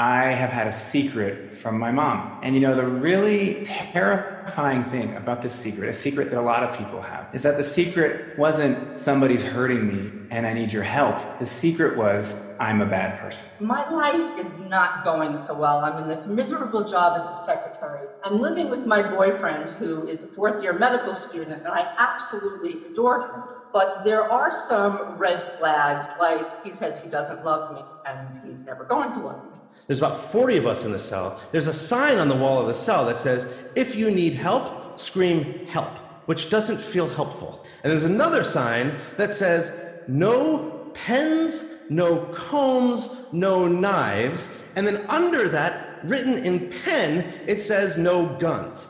I have had a secret from my mom. And you know, the really terrifying thing about this secret, a secret that a lot of people have, is that the secret wasn't somebody's hurting me and I need your help. The secret was I'm a bad person. My life is not going so well. I'm in this miserable job as a secretary. I'm living with my boyfriend, who is a fourth year medical student, and I absolutely adore him. But there are some red flags, like he says he doesn't love me and he's never going to love me. There's about 40 of us in the cell. There's a sign on the wall of the cell that says, if you need help, scream help, which doesn't feel helpful. And there's another sign that says, no pens, no combs, no knives. And then under that, written in pen, it says, no guns.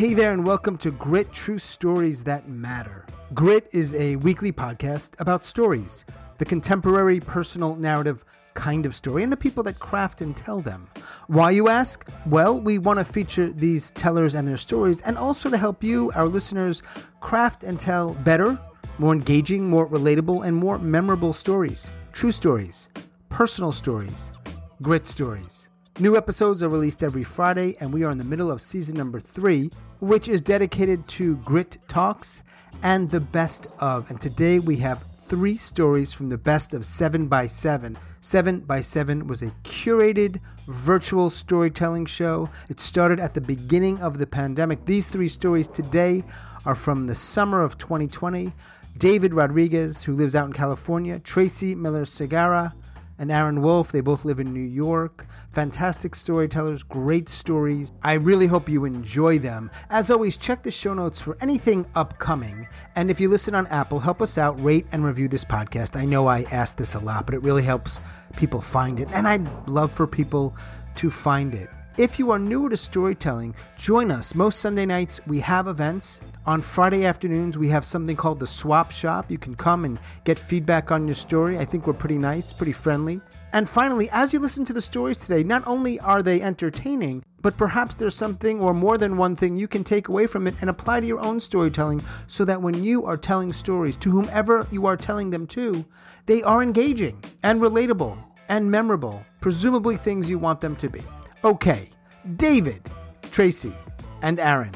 Hey there, and welcome to Grit True Stories That Matter. Grit is a weekly podcast about stories, the contemporary personal narrative kind of story, and the people that craft and tell them. Why, you ask? Well, we want to feature these tellers and their stories, and also to help you, our listeners, craft and tell better, more engaging, more relatable, and more memorable stories. True stories, personal stories, grit stories. New episodes are released every Friday, and we are in the middle of season number three, which is dedicated to grit talks and the best of. And today we have three stories from the best of 7 by 7 7 by 7 was a curated virtual storytelling show. It started at the beginning of the pandemic. These three stories today are from the summer of 2020. David Rodriguez, who lives out in California, Tracy Miller Segarra, and Aaron Wolf. They both live in New York. Fantastic storytellers, great stories. I really hope you enjoy them. As always, check the show notes for anything upcoming. And if you listen on Apple, help us out, rate and review this podcast. I know I ask this a lot, but it really helps people find it. And I'd love for people to find it. If you are new to storytelling, join us. Most Sunday nights we have events. On Friday afternoons, we have something called the Swap Shop. You can come and get feedback on your story. I think we're pretty nice, pretty friendly. And finally, as you listen to the stories today, not only are they entertaining, but perhaps there's something or more than one thing you can take away from it and apply to your own storytelling so that when you are telling stories to whomever you are telling them to, they are engaging and relatable and memorable, presumably things you want them to be. Okay, David, Tracy, and Aaron,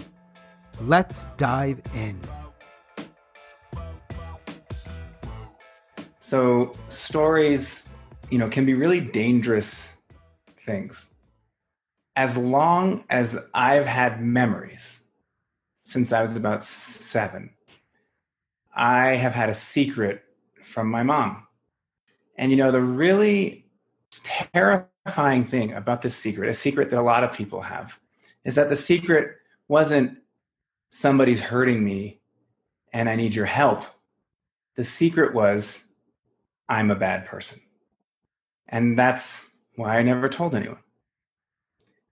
let's dive in. So, stories, you know, can be really dangerous things. As long as I've had memories since I was about seven, I have had a secret from my mom. And, you know, the really terrifying thing about this secret, a secret that a lot of people have, is that the secret wasn't somebody's hurting me and I need your help. The secret was I'm a bad person. And that's why I never told anyone.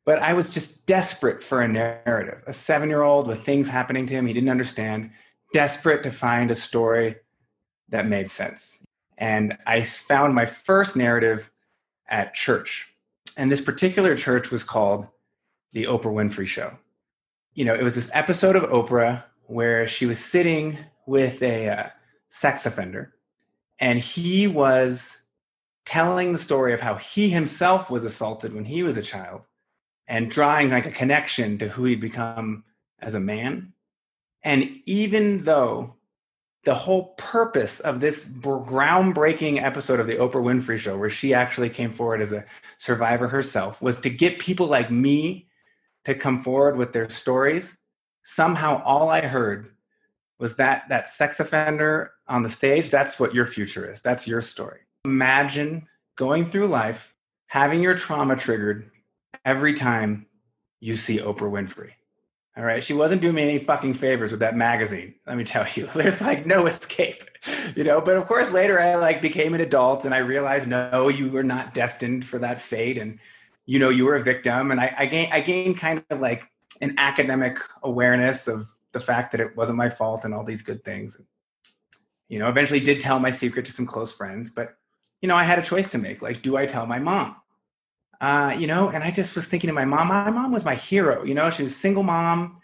But I was just desperate for a narrative. A seven year old with things happening to him he didn't understand, desperate to find a story that made sense. And I found my first narrative at church. And this particular church was called the Oprah Winfrey Show. You know, it was this episode of Oprah where she was sitting with a uh, sex offender and he was telling the story of how he himself was assaulted when he was a child and drawing like a connection to who he'd become as a man. And even though the whole purpose of this groundbreaking episode of the Oprah Winfrey Show, where she actually came forward as a survivor herself, was to get people like me to come forward with their stories. Somehow, all I heard was that that sex offender on the stage. That's what your future is. That's your story. Imagine going through life having your trauma triggered every time you see Oprah Winfrey. All right. She wasn't doing me any fucking favors with that magazine. Let me tell you, there's like no escape, you know. But of course, later I like became an adult and I realized, no, you were not destined for that fate. And, you know, you were a victim. And I, I gained, I gained kind of like an academic awareness of the fact that it wasn't my fault and all these good things. You know, eventually did tell my secret to some close friends, but, you know, I had a choice to make. Like, do I tell my mom? Uh, you know, and I just was thinking to my mom, my mom was my hero. You know, she was a single mom.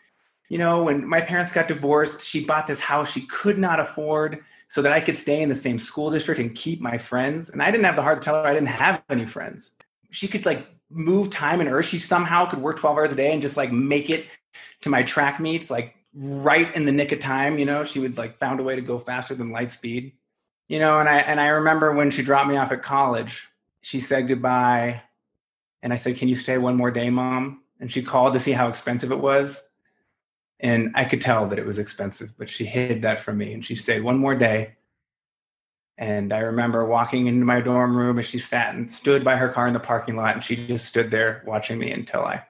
You know, when my parents got divorced, she bought this house she could not afford so that I could stay in the same school district and keep my friends. And I didn't have the heart to tell her I didn't have any friends. She could like move time and earth. She somehow could work 12 hours a day and just like make it to my track meets like right in the nick of time. You know, she would like found a way to go faster than light speed. You know, and I and I remember when she dropped me off at college, she said goodbye. And I said, Can you stay one more day, mom? And she called to see how expensive it was. And I could tell that it was expensive, but she hid that from me and she stayed one more day. And I remember walking into my dorm room as she sat and stood by her car in the parking lot and she just stood there watching me until I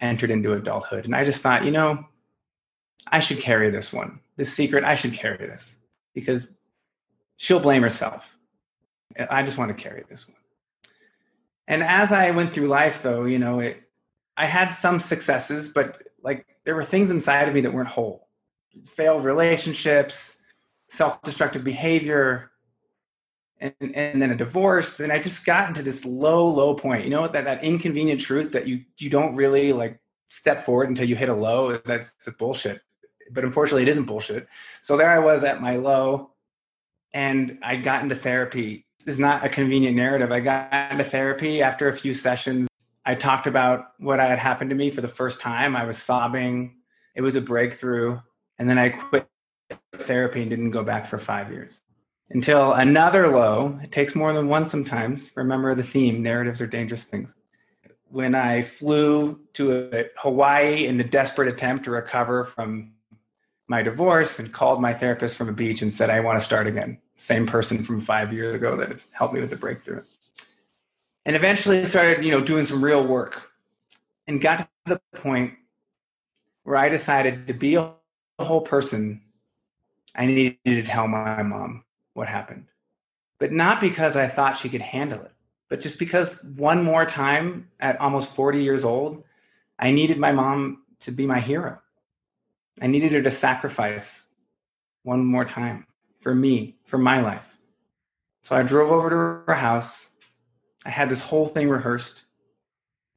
entered into adulthood. And I just thought, you know, I should carry this one. This secret, I should carry this because she'll blame herself. I just want to carry this one. And as I went through life, though, you know, it, I had some successes, but like there were things inside of me that weren't whole failed relationships, self destructive behavior, and, and then a divorce. And I just got into this low, low point. You know, that, that inconvenient truth that you, you don't really like step forward until you hit a low. That's, that's bullshit. But unfortunately, it isn't bullshit. So there I was at my low, and I got into therapy. Is not a convenient narrative. I got into therapy after a few sessions. I talked about what had happened to me for the first time. I was sobbing. It was a breakthrough. And then I quit therapy and didn't go back for five years until another low. It takes more than one sometimes. Remember the theme narratives are dangerous things. When I flew to Hawaii in a desperate attempt to recover from my divorce and called my therapist from a beach and said, I want to start again. Same person from five years ago that helped me with the breakthrough. And eventually started you know doing some real work and got to the point where i decided to be a whole person i needed to tell my mom what happened. But not because i thought she could handle it but just because one more time at almost 40 years old i needed my mom to be my hero. I needed her to sacrifice one more time for me for my life so i drove over to her house I had this whole thing rehearsed.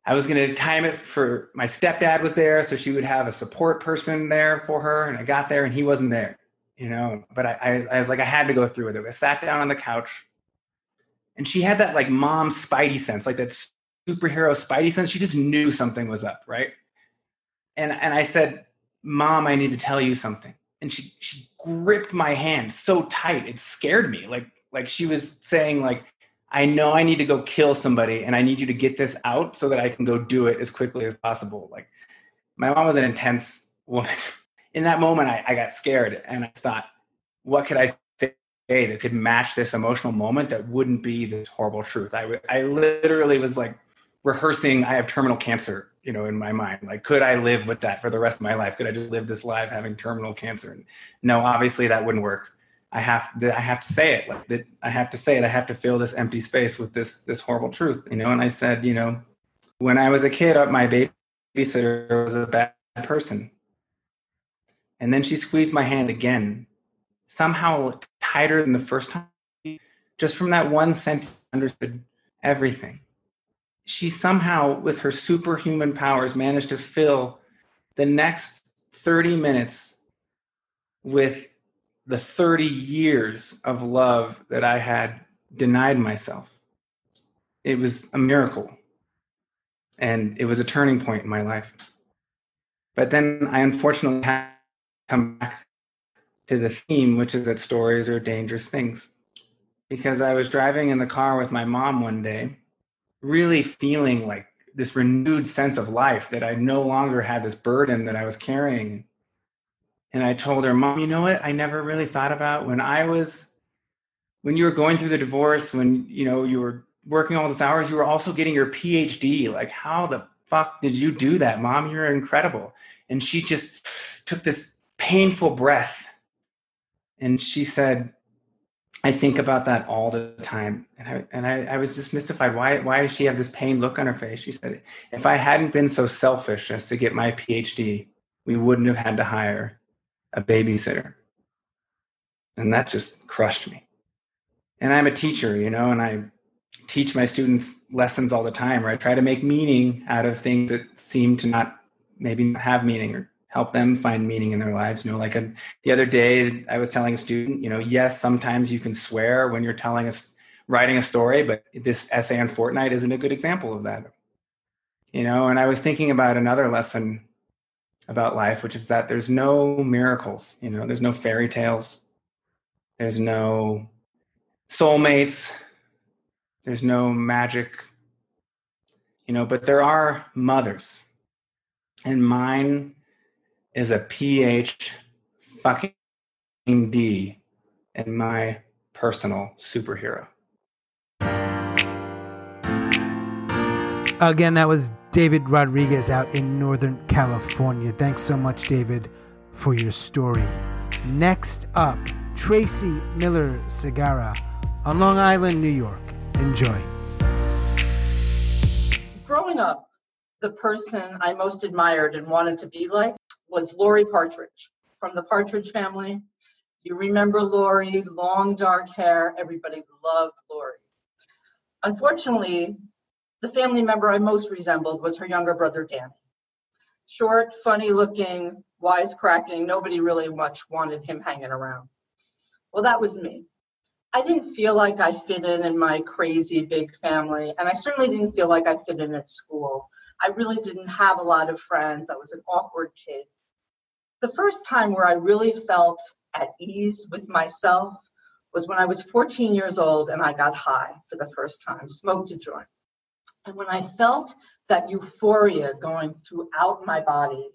I was going to time it for my stepdad was there, so she would have a support person there for her. And I got there and he wasn't there, you know. But I, I, I was like, I had to go through with it. I sat down on the couch, and she had that like mom spidey sense, like that superhero spidey sense. She just knew something was up, right? And and I said, Mom, I need to tell you something. And she she gripped my hand so tight, it scared me. Like like she was saying like I know I need to go kill somebody and I need you to get this out so that I can go do it as quickly as possible. Like my mom was an intense woman. In that moment, I, I got scared and I thought, what could I say that could match this emotional moment that wouldn't be this horrible truth? I, I literally was like rehearsing, I have terminal cancer, you know, in my mind. Like, could I live with that for the rest of my life? Could I just live this life having terminal cancer? And no, obviously that wouldn't work. I have I have to say it like that I have to say it I have to fill this empty space with this this horrible truth you know and I said you know when I was a kid uh, my babysitter was a bad person and then she squeezed my hand again somehow tighter than the first time just from that one sentence understood everything she somehow with her superhuman powers managed to fill the next 30 minutes with the 30 years of love that I had denied myself. It was a miracle. And it was a turning point in my life. But then I unfortunately had to come back to the theme, which is that stories are dangerous things. Because I was driving in the car with my mom one day, really feeling like this renewed sense of life that I no longer had this burden that I was carrying and I told her, Mom, you know what? I never really thought about when I was, when you were going through the divorce, when, you know, you were working all those hours, you were also getting your PhD. Like, how the fuck did you do that, Mom? You're incredible. And she just took this painful breath and she said, I think about that all the time. And I, and I, I was just mystified. Why, why does she have this pain look on her face? She said, if I hadn't been so selfish as to get my PhD, we wouldn't have had to hire a babysitter. And that just crushed me. And I'm a teacher, you know, and I teach my students lessons all the time, or I try to make meaning out of things that seem to not maybe not have meaning or help them find meaning in their lives. You know, like a, the other day, I was telling a student, you know, yes, sometimes you can swear when you're telling us writing a story, but this essay on Fortnite isn't a good example of that. You know, and I was thinking about another lesson about life, which is that there's no miracles. You know, there's no fairy tales. There's no soulmates. There's no magic. You know, but there are mothers. And mine is a PH fucking D and my personal superhero. Again, that was David Rodriguez out in Northern California. Thanks so much, David, for your story. Next up, Tracy Miller Segarra on Long Island, New York. Enjoy. Growing up, the person I most admired and wanted to be like was Laurie Partridge from the Partridge family. You remember Laurie, long dark hair. Everybody loved Laurie. Unfortunately, the family member I most resembled was her younger brother, Danny. Short, funny looking, wisecracking, nobody really much wanted him hanging around. Well, that was me. I didn't feel like I fit in in my crazy big family, and I certainly didn't feel like I fit in at school. I really didn't have a lot of friends. I was an awkward kid. The first time where I really felt at ease with myself was when I was 14 years old and I got high for the first time, smoked a joint. And when I felt that euphoria going throughout my body,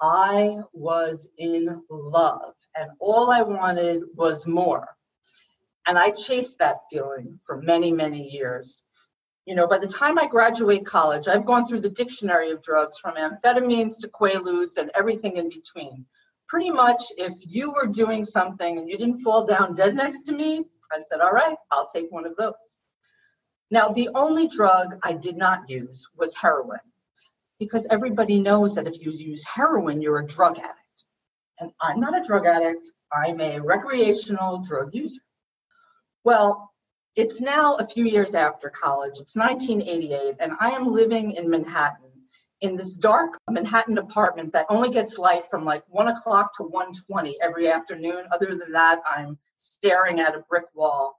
I was in love and all I wanted was more. And I chased that feeling for many, many years. You know, by the time I graduate college, I've gone through the dictionary of drugs from amphetamines to quaaludes and everything in between. Pretty much, if you were doing something and you didn't fall down dead next to me, I said, All right, I'll take one of those. Now, the only drug I did not use was heroin because everybody knows that if you use heroin, you're a drug addict. And I'm not a drug addict, I'm a recreational drug user. Well, it's now a few years after college, it's 1988, and I am living in Manhattan in this dark Manhattan apartment that only gets light from like one o'clock to 1:20 every afternoon. Other than that, I'm staring at a brick wall.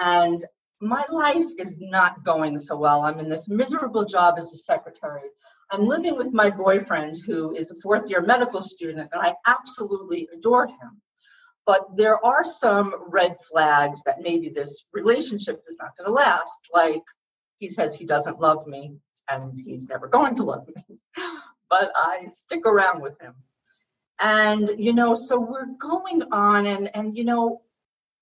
And my life is not going so well. I'm in this miserable job as a secretary. I'm living with my boyfriend, who is a fourth year medical student, and I absolutely adore him. But there are some red flags that maybe this relationship is not going to last. Like he says he doesn't love me, and he's never going to love me. But I stick around with him. And, you know, so we're going on, and, and you know,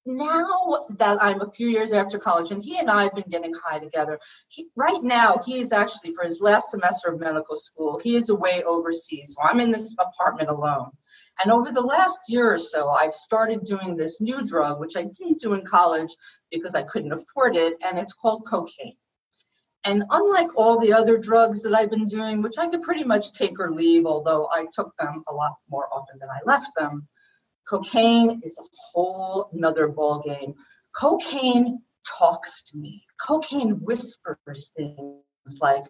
now that I'm a few years after college, and he and I have been getting high together, he, right now he is actually for his last semester of medical school. He is away overseas, so I'm in this apartment alone. And over the last year or so, I've started doing this new drug, which I didn't do in college because I couldn't afford it, and it's called cocaine. And unlike all the other drugs that I've been doing, which I could pretty much take or leave, although I took them a lot more often than I left them, Cocaine is a whole nother ball game. Cocaine talks to me. Cocaine whispers things like,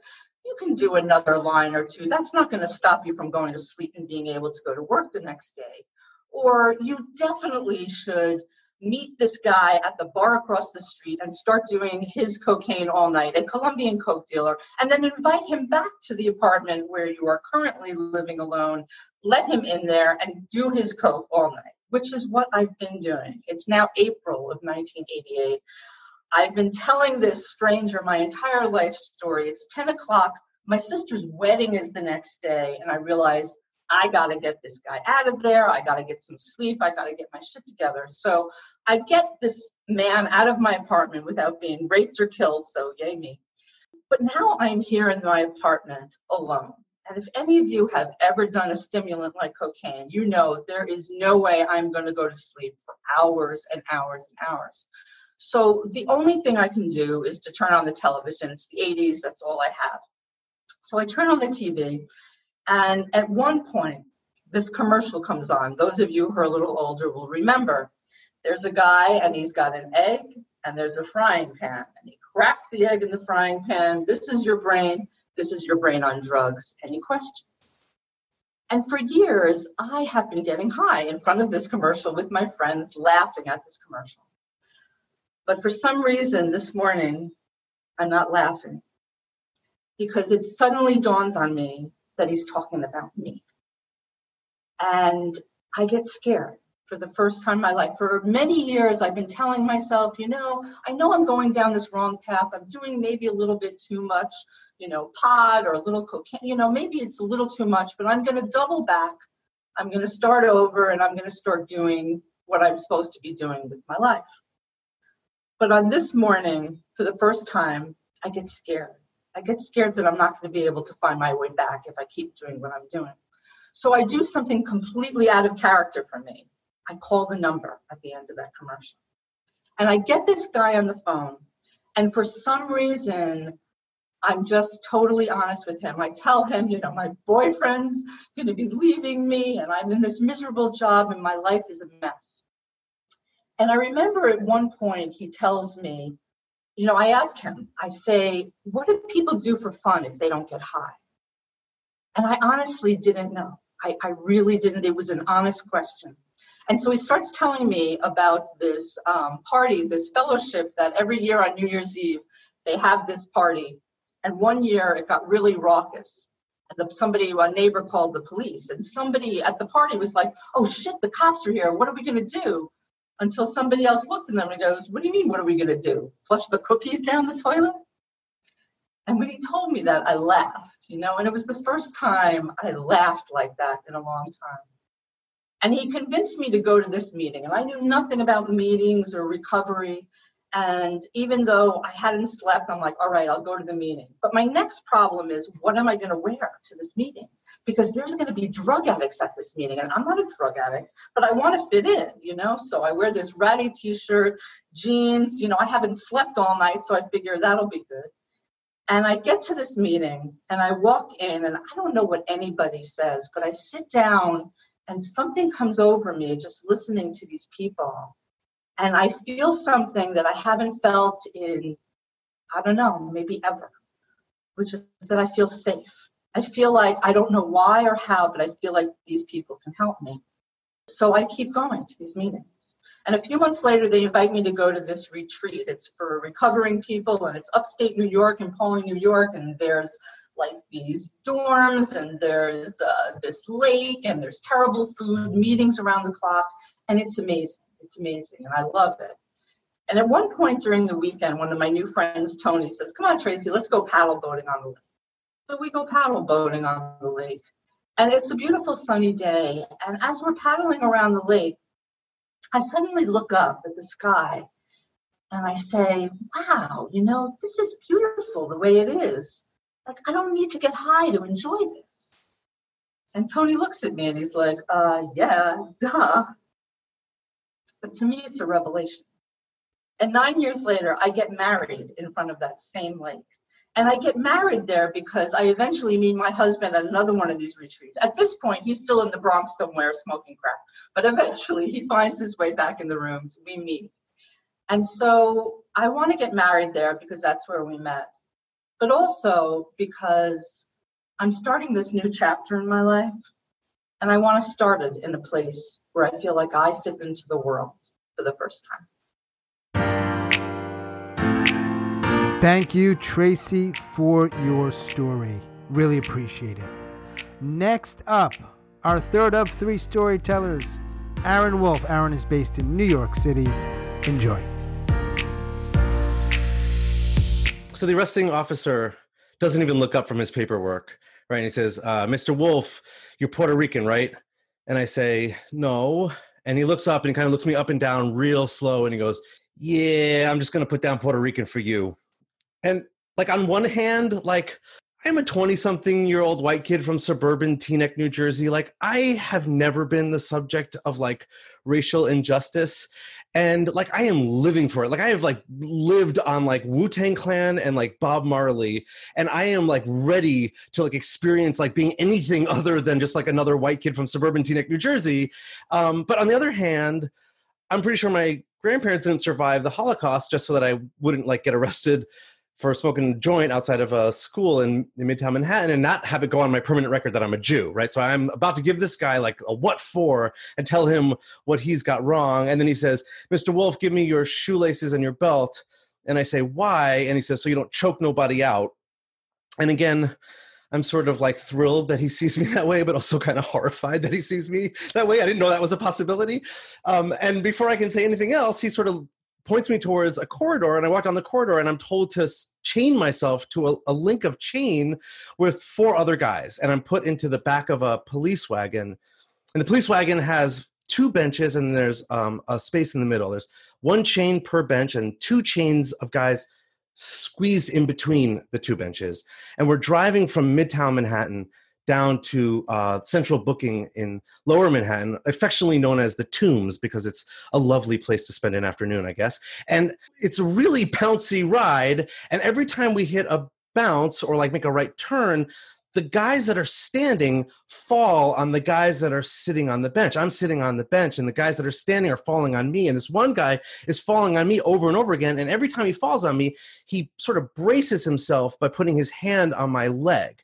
you can do another line or two. That's not going to stop you from going to sleep and being able to go to work the next day. Or you definitely should meet this guy at the bar across the street and start doing his cocaine all night, a Colombian coke dealer, and then invite him back to the apartment where you are currently living alone let him in there and do his coke all night, which is what I've been doing. It's now April of 1988. I've been telling this stranger my entire life story. It's 10 o'clock. My sister's wedding is the next day, and I realize I got to get this guy out of there. I got to get some sleep. I got to get my shit together. So I get this man out of my apartment without being raped or killed. So, yay me. But now I'm here in my apartment alone. And if any of you have ever done a stimulant like cocaine, you know there is no way I'm going to go to sleep for hours and hours and hours. So the only thing I can do is to turn on the television. It's the 80s, that's all I have. So I turn on the TV, and at one point, this commercial comes on. Those of you who are a little older will remember. There's a guy, and he's got an egg, and there's a frying pan, and he cracks the egg in the frying pan. This is your brain. This is your brain on drugs. Any questions? And for years, I have been getting high in front of this commercial with my friends, laughing at this commercial. But for some reason, this morning, I'm not laughing because it suddenly dawns on me that he's talking about me. And I get scared for the first time in my life. For many years, I've been telling myself, you know, I know I'm going down this wrong path. I'm doing maybe a little bit too much, you know, pot or a little cocaine. You know, maybe it's a little too much, but I'm going to double back. I'm going to start over and I'm going to start doing what I'm supposed to be doing with my life. But on this morning, for the first time, I get scared. I get scared that I'm not going to be able to find my way back if I keep doing what I'm doing. So I do something completely out of character for me. I call the number at the end of that commercial. And I get this guy on the phone. And for some reason, I'm just totally honest with him. I tell him, you know, my boyfriend's going to be leaving me and I'm in this miserable job and my life is a mess. And I remember at one point he tells me, you know, I ask him, I say, what do people do for fun if they don't get high? And I honestly didn't know. I, I really didn't. It was an honest question. And so he starts telling me about this um, party, this fellowship that every year on New Year's Eve, they have this party. And one year it got really raucous. And the, somebody, a neighbor called the police. And somebody at the party was like, oh shit, the cops are here. What are we going to do? Until somebody else looked at them and goes, what do you mean, what are we going to do? Flush the cookies down the toilet? And when he told me that, I laughed, you know, and it was the first time I laughed like that in a long time. And he convinced me to go to this meeting. And I knew nothing about meetings or recovery. And even though I hadn't slept, I'm like, all right, I'll go to the meeting. But my next problem is, what am I going to wear to this meeting? Because there's going to be drug addicts at this meeting. And I'm not a drug addict, but I want to fit in, you know? So I wear this ratty t shirt, jeans. You know, I haven't slept all night, so I figure that'll be good. And I get to this meeting and I walk in, and I don't know what anybody says, but I sit down and something comes over me just listening to these people. And I feel something that I haven't felt in, I don't know, maybe ever, which is that I feel safe. I feel like I don't know why or how, but I feel like these people can help me. So I keep going to these meetings. And a few months later, they invite me to go to this retreat. It's for recovering people, and it's upstate New York in Pawling, New York, and there's like these dorms and there's uh, this lake and there's terrible food, meetings around the clock, and it's amazing. It's amazing, and I love it. And at one point during the weekend, one of my new friends, Tony, says, Come on, Tracy, let's go paddle boating on the lake. So we go paddle boating on the lake. And it's a beautiful sunny day. And as we're paddling around the lake, I suddenly look up at the sky and I say, Wow, you know, this is beautiful the way it is. Like, I don't need to get high to enjoy this. And Tony looks at me and he's like, uh, yeah, duh. But to me, it's a revelation. And nine years later, I get married in front of that same lake. And I get married there because I eventually meet my husband at another one of these retreats. At this point, he's still in the Bronx somewhere smoking crack, but eventually he finds his way back in the rooms. We meet. And so I want to get married there because that's where we met but also because I'm starting this new chapter in my life and I want to start it in a place where I feel like I fit into the world for the first time. Thank you, Tracy, for your story. Really appreciate it. Next up, our third of three storytellers, Aaron Wolf. Aaron is based in New York City. Enjoy. so the arresting officer doesn't even look up from his paperwork, right? And he says, uh, "Mr. Wolf, you're Puerto Rican, right?" And I say, "No." And he looks up and he kind of looks me up and down real slow, and he goes, "Yeah, I'm just gonna put down Puerto Rican for you." And like on one hand, like I'm a 20 something year old white kid from suburban Teaneck, New Jersey. Like, I have never been the subject of like racial injustice and like I am living for it. Like I have like lived on like Wu Tang Clan and like Bob Marley, and I am like ready to like experience like being anything other than just like another white kid from suburban Teaneck, New Jersey. Um, but on the other hand, I'm pretty sure my grandparents didn't survive the Holocaust just so that I wouldn't like get arrested for smoking a joint outside of a school in, in Midtown Manhattan and not have it go on my permanent record that I'm a Jew, right? So I'm about to give this guy like a what for and tell him what he's got wrong. And then he says, Mr. Wolf, give me your shoelaces and your belt. And I say, why? And he says, so you don't choke nobody out. And again, I'm sort of like thrilled that he sees me that way, but also kind of horrified that he sees me that way. I didn't know that was a possibility. Um, and before I can say anything else, he sort of points me towards a corridor and i walk down the corridor and i'm told to chain myself to a, a, link of chain with four other guys and i'm put into the back of a police wagon. And the police wagon has two benches and there's um, a space in the middle. There's one chain per bench and two chains of guys squeezed in between the two benches. And we're driving from midtown manhattan down to uh, central booking in lower manhattan affectionately known as the tombs because it's a lovely place to spend an afternoon i guess. And it's a really bouncy ride and every time we hit a bounce or like make a right turn the guys that are standing fall on the guys that are sitting on the bench. I'm sitting on the bench and the guys that are standing are falling on me and this one guy is falling on me over and over again and every time he falls on me he sort of braces himself by putting his hand on my leg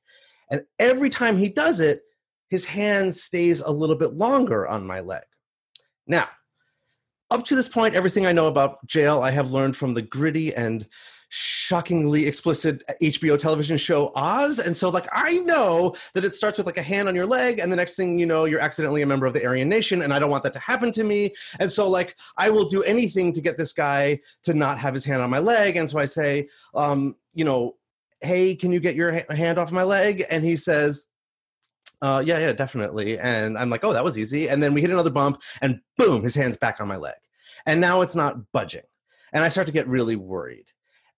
and every time he does it, his hand stays a little bit longer on my leg. Now, up to this point, everything I know about jail I have learned from the gritty and shockingly explicit HBO television show Oz. And so, like, I know that it starts with like a hand on your leg, and the next thing you know, you're accidentally a member of the Aryan Nation, and I don't want that to happen to me. And so, like, I will do anything to get this guy to not have his hand on my leg. And so I say, um, you know, hey, can you get your hand off my leg? And he says, uh, yeah, yeah, definitely. And I'm like, oh, that was easy. And then we hit another bump, and boom, his hand's back on my leg. And now it's not budging. And I start to get really worried.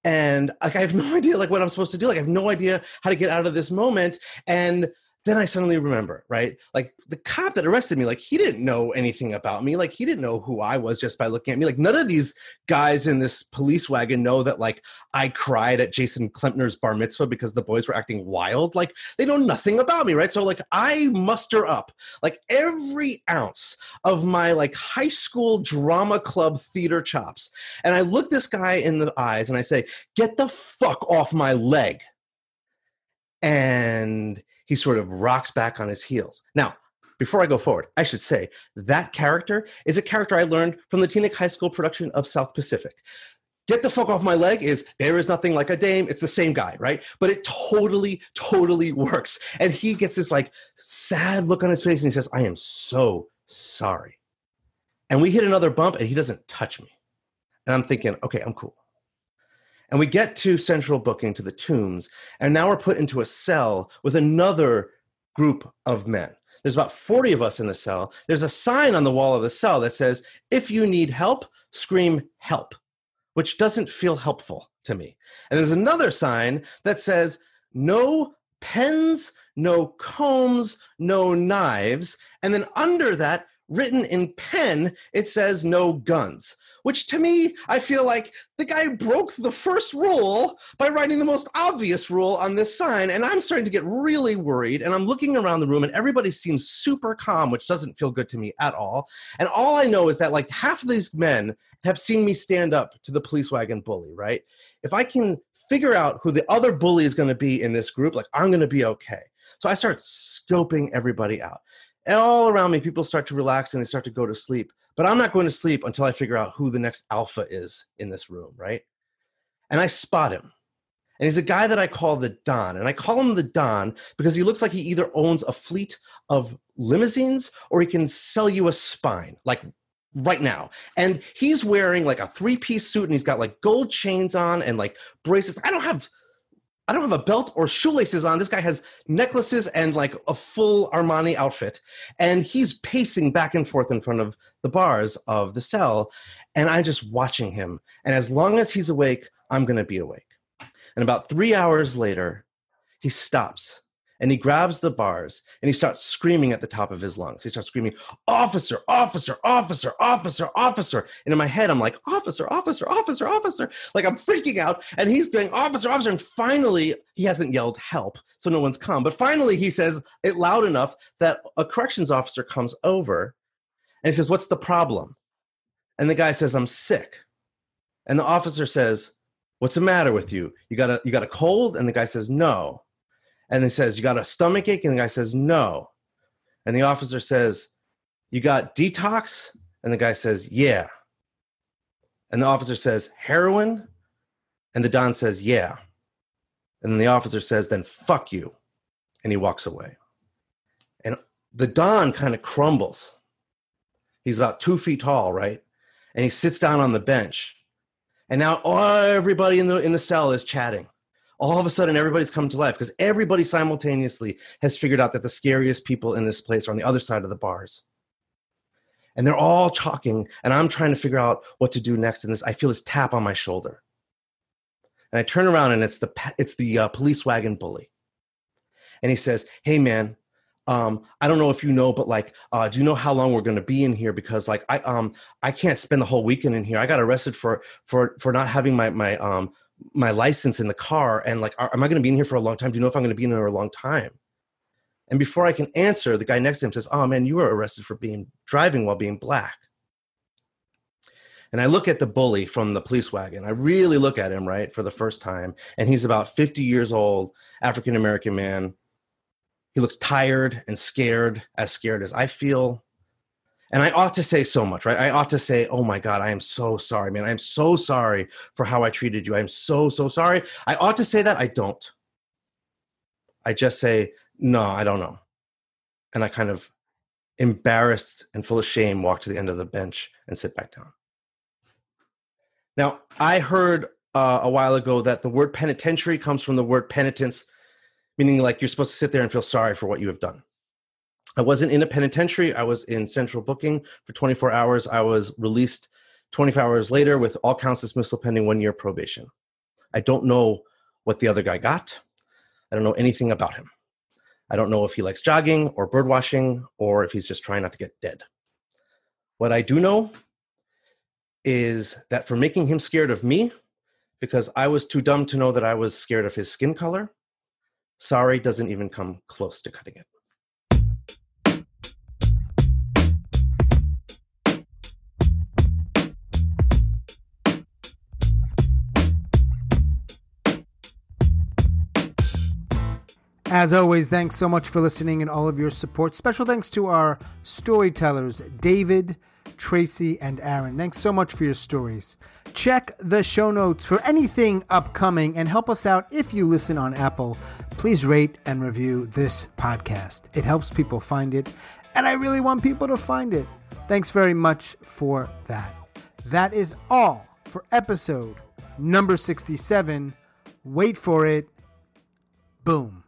And like I have no idea like what I'm supposed to do. Like I have no idea how to get out of this moment. And then I suddenly remember, right? Like the cop that arrested me, like he didn't know anything about me. Like he didn't know who I was just by looking at me. Like none of these guys in this police wagon know that like I cried at Jason Klempner's bar mitzvah because the boys were acting wild. Like they know nothing about me, right? So like I muster up like every ounce of my like high school drama club theater chops. And I look this guy in the eyes and I say, get the fuck off my leg. And he sort of rocks back on his heels. Now, before I go forward, I should say that character is a character I learned from the Teaneck High School production of South Pacific. Get the fuck off my leg is there is nothing like a dame. It's the same guy, right? But it totally, totally works. And he gets this like sad look on his face and he says, I am so sorry. And we hit another bump and he doesn't touch me. And I'm thinking, okay, I'm cool. And we get to central booking to the tombs, and now we're put into a cell with another group of men. There's about 40 of us in the cell. There's a sign on the wall of the cell that says, If you need help, scream help, which doesn't feel helpful to me. And there's another sign that says, No pens, no combs, no knives. And then under that, written in pen, it says, No guns which to me, I feel like the guy broke the first rule by writing the most obvious rule on this sign. And I'm starting to get really worried. And I'm looking around the room, and everybody seems super calm, which doesn't feel good to me at all. And all I know is that like half of these men have seen me stand up to the police wagon bully, right? If I can figure out who the other bully is going to be in this group, like I'm going to be okay. So I start scoping everybody out. And all around me, people start to relax and they start to go to sleep. But I'm not going to sleep until I figure out who the next alpha is in this room, right? And I spot him. And he's a guy that I call the Don. And I call him the Don because he looks like he either owns a fleet of limousines or he can sell you a spine, like right now. And he's wearing like a three piece suit and he's got like gold chains on and like braces. I don't have I don't have a belt or shoelaces on. This guy has necklaces and like a full Armani outfit. And he's pacing back and forth in front of the bars of the cell. And I'm just watching him. And as long as he's awake, I'm going to be awake. And about three hours later, he stops and he grabs the bars and he starts screaming at the top of his lungs. He starts screaming, Officer, officer, officer, officer, officer. And in my head, I'm like, Officer, officer, officer, officer. Like I'm freaking out. And he's going, Officer, officer. And finally, he hasn't yelled help, so no one's come. But finally, he says it loud enough that a corrections officer comes over and he says, What's the problem? And the guy says, I'm sick. And the officer says, What's the matter with you? You got a you got a cold? And the guy says, No. And he says, You got a stomach ache? And the guy says, No. And the officer says, You got detox? And the guy says, Yeah. And the officer says, Heroin? And the Don says, Yeah. And then the officer says, Then fuck you. And he walks away. And the Don kind of crumbles. He's about two feet tall, right? And he sits down on the bench. And now everybody in the in the cell is chatting. All of a sudden, everybody's come to life because everybody simultaneously has figured out that the scariest people in this place are on the other side of the bars. And they're all talking, and I'm trying to figure out what to do next. And this, I feel this tap on my shoulder, and I turn around, and it's the it's the uh, police wagon bully, and he says, "Hey, man, um i don't know if you know but like uh do you know how long we're going to be in here because like i um i can't spend the whole weekend in here i got arrested for for for not having my my um my license in the car and like am i going to be in here for a long time? Do you know if i'm going to be in here a long time? And before i can answer the guy next to him says oh man you were arrested for being driving while being black. And i look at the bully from the police wagon. I really look at him right for the first time and he's about 50 years old african american man. He looks tired and scared, as scared as I feel. And I ought to say so much, right? I ought to say, oh my God, I am so sorry, man. I'm so sorry for how I treated you. I'm so, so sorry. I ought to say that. I don't. I just say, no, I don't know. And I kind of embarrassed and full of shame walk to the end of the bench and sit back down. Now, I heard uh, a while ago that the word penitentiary comes from the word penitence, meaning like you're supposed to sit there and feel sorry for what you have done. I wasn't in a penitentiary. I was in central booking for 24 hours. I was released 24 hours later with all counts dismissal pending one year probation. I don't know what the other guy got. I don't know anything about him. I don't know if he likes jogging or bird watching or if he's just trying not to get dead. What I do know is that for making him scared of me, because I was too dumb to know that I was scared of his skin color, Sorry doesn't even come close to cutting it. As always, thanks so much for listening and all of your support. Special thanks to our storytellers, David, Tracy, and Aaron. Thanks so much for your stories. Check the show notes for anything upcoming and help us out if you listen on Apple. Please rate and review this podcast. It helps people find it, and I really want people to find it. Thanks very much for that. That is all for episode number 67. Wait for it. Boom.